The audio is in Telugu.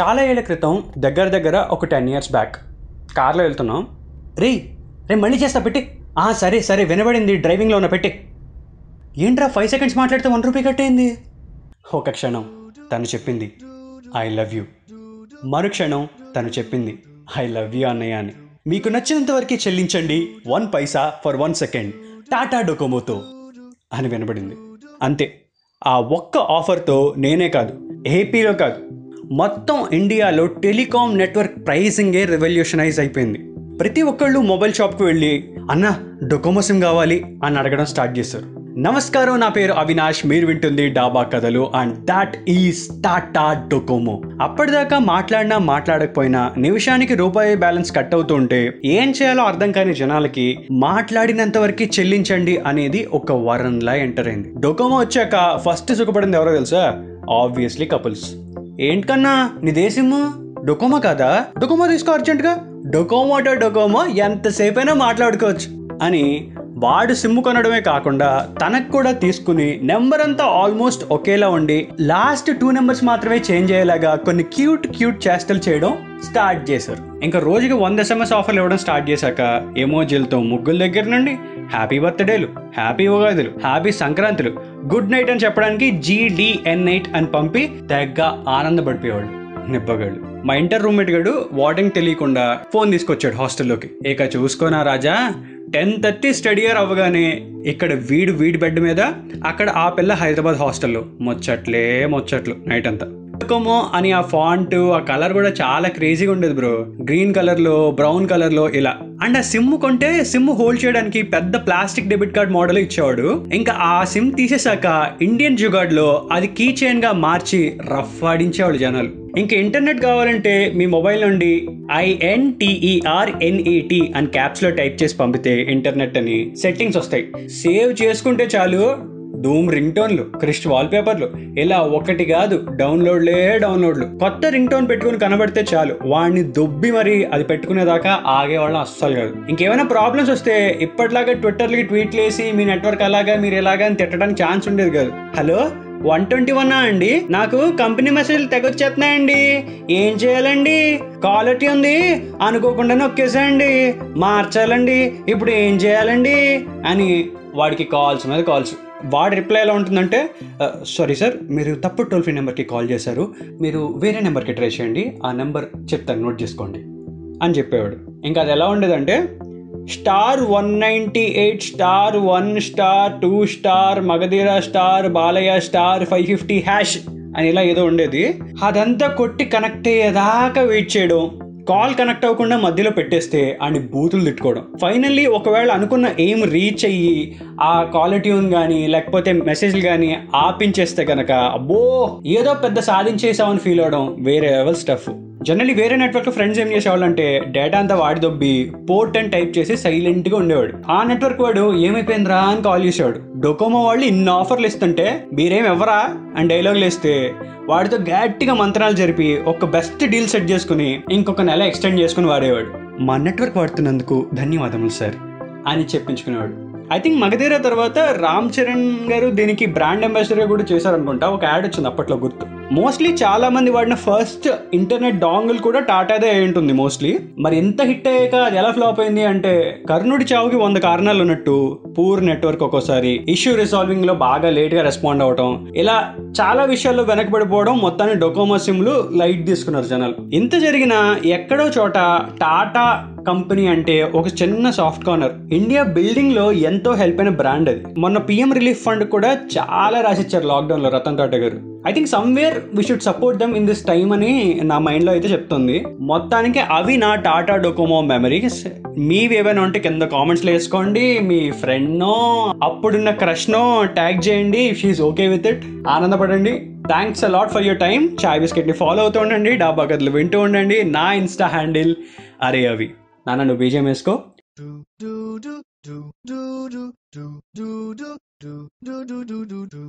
చాలా ఏళ్ళ క్రితం దగ్గర దగ్గర ఒక టెన్ ఇయర్స్ బ్యాక్ కార్లో వెళ్తున్నాం. రే రే మళ్ళీ చేస్తా పెట్టి. ఆ సరే సరే వినబడింది డ్రైవింగ్లో ఉన్న పెట్టి. ఏంట్రా ఫైవ్ సెకండ్స్ మాట్లాడితే వన్ రూపీ కట్టేయింది ఒక క్షణం తను చెప్పింది ఐ లవ్ యూ మరు క్షణం తను చెప్పింది ఐ లవ్ యూ అన్నయ్య అని. మీకు నచ్చినంత వరకే చెల్లించండి one paisa for one second Tata డొకోమోతో. అని వినబడింది. అంతే. ఆ ఒక్క ఆఫర్తో నేనే కాదు ఏపీలో కాదు మొత్తం ఇండియాలో టెలికాం నెట్వర్క్ ప్రైసింగే రెవల్యూషనైజ్ అయిపోయింది. ప్రతి ఒక్కళ్ళు మొబైల్ షాప్కి వెళ్ళి అన్న డొకోమో సిమ్ కావాలి అని అడగడం స్టార్ట్ చేశారు. నమస్కారం నా పేరు అవినాష్ మీరు వింటుంది డాబా కథలు and that is Tata Docomo అప్పటిదాకా మాట్లాడినా మాట్లాడకపోయినా నిమిషానికి రూపాయి బ్యాలెన్స్ కట్ అవుతుంటే ఏం చేయాలో అర్థం కాని జనాలకి మాట్లాడినంత వరకు చెల్లించండి అనేది ఒక వరంలా ఎంటర్ అయింది. డొకోమో వచ్చాక ఫస్ట్ సుఖపడింది ఎవరో తెలుసా? ఆబ్వియస్లీ కపుల్స్ ఏంటి కన్నా నీదే డొకోమా కాదా? డొకోమా తీసుకో అర్జెంట్గా. డొకోమాటో డొకోమా ఎంతసేపైనా మాట్లాడుకోవచ్చు. అని వాడు సిమ్ కొనడమే కాకుండా తనకు కూడా తీసుకుని నెంబర్ అంతా ఆల్మోస్ట్ ఒకేలా ఉండి లాస్ట్ టూ నెంబర్స్ మాత్రమే చేంజ్ అయ్యేలాగా కొన్ని క్యూట్ క్యూట్ చేష్టలు చేయడం స్టార్ట్ చేశారు. ఇంకా రోజుకి వంద ఎస్ఎంఎస్ ఆఫర్లు ఇవ్వడం స్టార్ట్ చేశాక ఎమోజీలతో ముగ్గుల దగ్గర నుండి హ్యాపీ బర్త్డేలు హ్యాపీ ఉగాదులు హ్యాపీ సంక్రాంతులు గుడ్ నైట్ అని చెప్పడానికి జీడిఎన్ నైట్ అని పంపి తెగ్గ ఆనందపడిపోయేవాళ్ళు నిబ్బగాళ్ళు. మా ఇంటర్ రూమ్మేట్ గడు వార్డింగ్ తెలియకుండా ఫోన్ తీసుకొచ్చాడు హాస్టల్లోకి. ఇక చూసుకోనా Raja ten thirty study year అవ్వగానే ఇక్కడ వీడు వీడి బెడ్ మీద అక్కడ ఆ పిల్ల హైదరాబాద్ హాస్టల్లో. ముచ్చట్లే ముచ్చట్లు నైట్ అంతా డొకోమో అని ఆ ఫాంట్ ఆ కలర్ కూడా చాలా క్రేజీగా ఉండేది బ్రో. గ్రీన్ కలర్లో బ్రౌన్ కలర్లో ఇలా. అండ్ ఆ సిమ్ కొంటే సిమ్ హోల్డ్ చేయడానికి పెద్ద ప్లాస్టిక్ డెబిట్ కార్డ్ మోడల్ ఇచ్చేవాడు. ఇంకా ఆ సిమ్ తీసేశాక ఇండియన్ జుగాడ్లో అది కీ చైన్గా మార్చి రఫ్ ఆడించేవాడు జనాలు. ఇంకా ఇంటర్నెట్ కావాలంటే మీ మొబైల్ నుండి ఐఎన్టీఈఆర్ ఎన్ఈటి అని క్యాప్స్లో టైప్ చేసి పంపితే ఇంటర్నెట్ అని సెట్టింగ్స్ వస్తాయి. సేవ్ చేసుకుంటే చాలు ధూమ్ రింగ్ టోన్లు క్రిస్ట్ వాల్ పేపర్లు ఇలా ఒకటి కాదు డౌన్లోడ్లే డౌన్లోడ్లు. కొత్త రింగ్ టోన్ పెట్టుకుని కనబడితే చాలు. వాడిని దొబ్బి మరి అది పెట్టుకునేదాకా ఆగేవాళ్ళం అస్సలు కాదు. ఇంకేమైనా ప్రాబ్లమ్స్ వస్తే ఇప్పటిలాగా ట్విట్టర్లకి ట్వీట్లు వేసి మీ నెట్వర్క్ అలాగా మీరు ఎలాగా అని తిట్టడానికి ఛాన్స్ ఉండేది కాదు. హలో? వన్ ట్వంటీ వన్ అండి? నాకు కంపెనీ మెసేజ్లు తెగొచ్చేస్తున్నాయండి ఏం చేయాలండి? క్వాలిటీ ఉంది? అనుకోకుండా నొక్కేసాయండి. మార్చాలండి. ఇప్పుడు ఏం చేయాలండి? అని వాడికి కాల్స్ మీద కాల్స్. వాడి రిప్లై ఎలా ఉంటుందంటే సారీ సార్ మీరు తప్పు టోల్ ఫ్రీ నెంబర్కి కాల్ చేశారు. మీరు వేరే నెంబర్కి ట్రై చేయండి. ఆ నెంబర్ చెప్తాను నోట్ చేసుకోండి. అని చెప్పేవాడు. ఇంకా అది ఎలా ఉండేదంటే star one ninety eight star one star two star Magadheera star Balayya star five fifty hash అని ఇలా ఏదో ఉండేది. అదంతా కొట్టి కనెక్ట్ అయ్యేదాకా వెయిట్ చేయడం. కాల్ కనెక్ట్ అవ్వకుండా మధ్యలో పెట్టేస్తే అండ్ బూతులు తిట్టుకోవడం. ఫైనల్లీ ఒకవేళ అనుకున్న ఎయిమ్ రీచ్ అయ్యి ఆ క్వాలిట్యూన్ కానీ లేకపోతే మెసేజ్లు కానీ ఆపించేస్తే కనుక అబ్బో ఏదో పెద్ద సాధించేసామని ఫీల్ అవడం వేరే లెవెల్ స్టఫ్ జనరలీ వేరే నెట్వర్క్ ఫ్రెండ్స్ ఏం చేసేవాళ్ళంటే డేటా అంతా వాడి దొబ్బి పోర్ట్ అని టైప్ చేసి సైలెంట్గా ఉండేవాడు. ఆ నెట్వర్క్ వాడు ఏమైపోయిందిరా అని కాల్ చేసేవాడు. డొకోమో వాళ్ళు ఇన్ని ఆఫర్లు ఇస్తుంటే మీరేం ఎవరా అని డైలాగులు వేస్తే వాడితో గట్టిగా మంత్రాలు జరిపి ఒక బెస్ట్ డీల్ సెట్ చేసుకుని ఇంకొక నెల ఎక్స్టెండ్ చేసుకుని వాడేవాడు. మా నెట్వర్క్ వాడుతున్నందుకు ధన్యవాదములు సార్ అని చెప్పించుకునేవాడు. ఐ థింక్ మగధీర తర్వాత రామ్ చరణ్ గారు దీనికి బ్రాండ్ అంబాసిడర్గా కూడా చేశారనుకుంటా. ఒక యాడ్ వచ్చింది అప్పట్లో గుర్తు. మోస్ట్లీ చాలా మంది వాడిన ఫస్ట్ ఇంటర్నెట్ డాంగిల్ కూడా టాటాదే అయి ఉంటుంది మోస్ట్లీ మరి ఎంత హిట్ అయ్యాక అది ఎలా ఫ్లాప్ అయింది అంటే కర్ణుడి చావుకి వంద కారణాలు ఉన్నట్టు పూర్ నెట్వర్క్ ఒక్కోసారి ఇష్యూ రిసాల్వింగ్లో బాగా లేట్గా రెస్పాండ్ అవటం ఇలా చాలా విషయాల్లో వెనకబడిపోవడం మొత్తాన్ని డొకోమో సిమ్లు లైట్ తీసుకున్నారు జనాలు. ఇంత జరిగినా ఎక్కడో చోట టాటా కంపెనీ అంటే ఒక చిన్న సాఫ్ట్ కార్నర్ ఇండియా బిల్డింగ్లో ఎంతో హెల్ప్ అయిన బ్రాండ్ అది. మొన్న పిఎం రిలీఫ్ ఫండ్ కూడా చాలా రాసిచ్చారు లాక్డౌన్లో రతన్ టాటా గారు. I think somewhere we should support them in this time అని నా మైండ్లో అయితే చెప్తుంది మొత్తానికి అవి నా టాటా డొకోమో మెమరీస్ మీవి ఏమైనా ఉంటే కింద కామెంట్స్లో వేసుకోండి మీ ఫ్రెండ్నో అప్పుడున్న క్రష్నో ట్యాగ్ చేయండి if she's okay with it ఆనందపడండి thanks a lot for your time chai బిస్కెట్ని follow అవుతూ ఉండండి డాబా కథలు వింటూ ఉండండి నా ఇన్స్టా హ్యాండిల్ అరే అవి నాన్న నువ్వు బీజేం వేసుకో do do do do do do do do do do do do do do